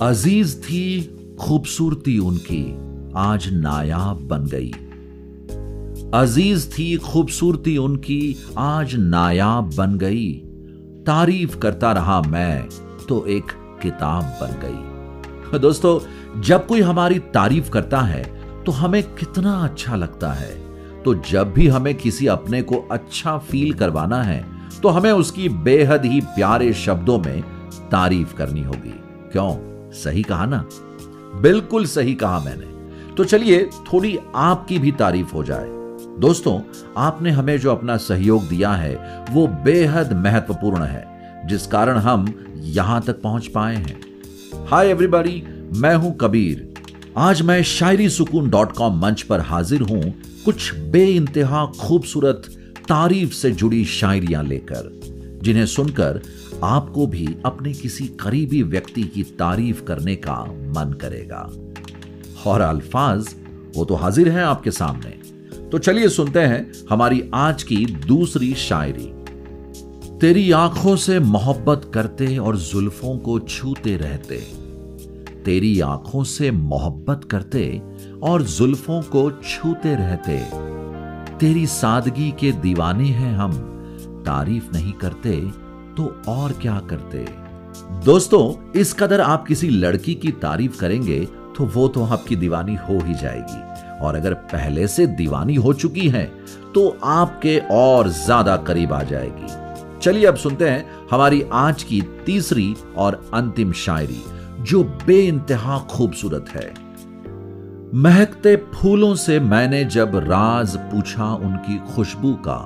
अज़ीज़ थी खूबसूरती उनकी, आज नायाब बन गई। अज़ीज़ थी खूबसूरती उनकी, आज नायाब बन गई। तारीफ़ करता रहा मैं तो एक किताब बन गई। दोस्तों, जब कोई हमारी तारीफ़ करता है तो हमें कितना अच्छा लगता है। तो जब भी हमें किसी अपने को अच्छा फील करवाना है तो हमें उसकी बेहद ही प्यारे शब्दों में तारीफ़ करनी होगी। क्यों? सही कहा ना? बिल्कुल सही कहा मैंने। तो चलिए, थोड़ी आपकी भी तारीफ़ हो जाए। दोस्तों, आपने हमें जो अपना सहयोग दिया है, वो बेहद महत्वपूर्ण है, जिस कारण हम यहाँ तक पहुँच पाए हैं। हाय एवरीबॉडी मैं हूँ कबीर। आज मैं शायरी सुकून डॉट कॉम मंच पर हाजिर हूँ कुछ बे इंतहा खूबसूरत तारीफ़ से जुड़ी शायरियाँ लेकर, जिन्हें सुनकर आपको भी अपने किसी करीबी व्यक्ति की तारीफ़ करने का मन करेगा। और अल्फाज, वो तो हाजिर हैं आपके सामने। तो चलिए सुनते हैं हमारी आज की दूसरी शायरी। तेरी आँखों से मोहब्बत करते और जुल्फों को छूते रहते। तेरी आँखों से मोहब्बत करते और जुल्फों को छूते रहते। तेरी सादगी के दीवाने हैं हम, तारीफ़ नहीं करते तो और क्या करते? दोस्तों, इस कदर आप किसी लड़की की तारीफ़ करेंगे तो वो तो आपकी दीवानी हो ही जाएगी। और अगर पहले से दीवानी हो चुकी है तो आपके और ज़्यादा करीब आ जाएगी। चलिए अब सुनते हैं हमारी आज की तीसरी और अंतिम शायरी, जो बे इंतहा खूबसूरत है। महकते फूलों से मैंने जब राज पूछा उनकी खुशबू का,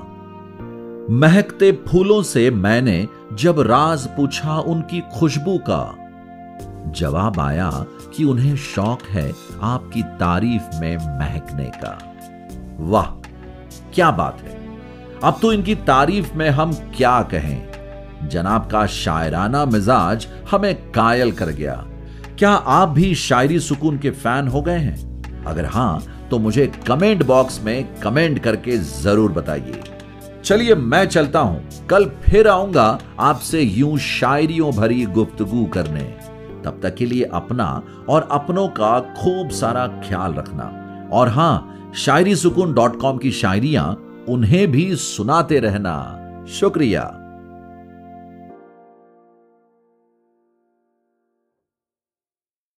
महकते फूलों से मैंने जब राज पूछा उनकी खुशबू का, जवाब आया कि उन्हें शौक है आपकी तारीफ़ में महकने का। वाह, क्या बात है। अब तो इनकी तारीफ़ में हम क्या कहें? जनाब का शायराना मिजाज हमें कायल कर गया। क्या आप भी शायरी सुकून के फ़ैन हो गए हैं? अगर हाँ तो मुझे कमेंट बॉक्स में कमेंट करके ज़रूर बताइए। चलिए मैं चलता हूँ। कल फिर आऊँगा आपसे यूँ शायरियों भरी गुफ्तगु करने। तब तक के लिए अपना और अपनों का खूब सारा ख्याल रखना। और हाँ, शायरी सुकून डॉट कॉम की शायरियाँ उन्हें भी सुनाते रहना। शुक्रिया।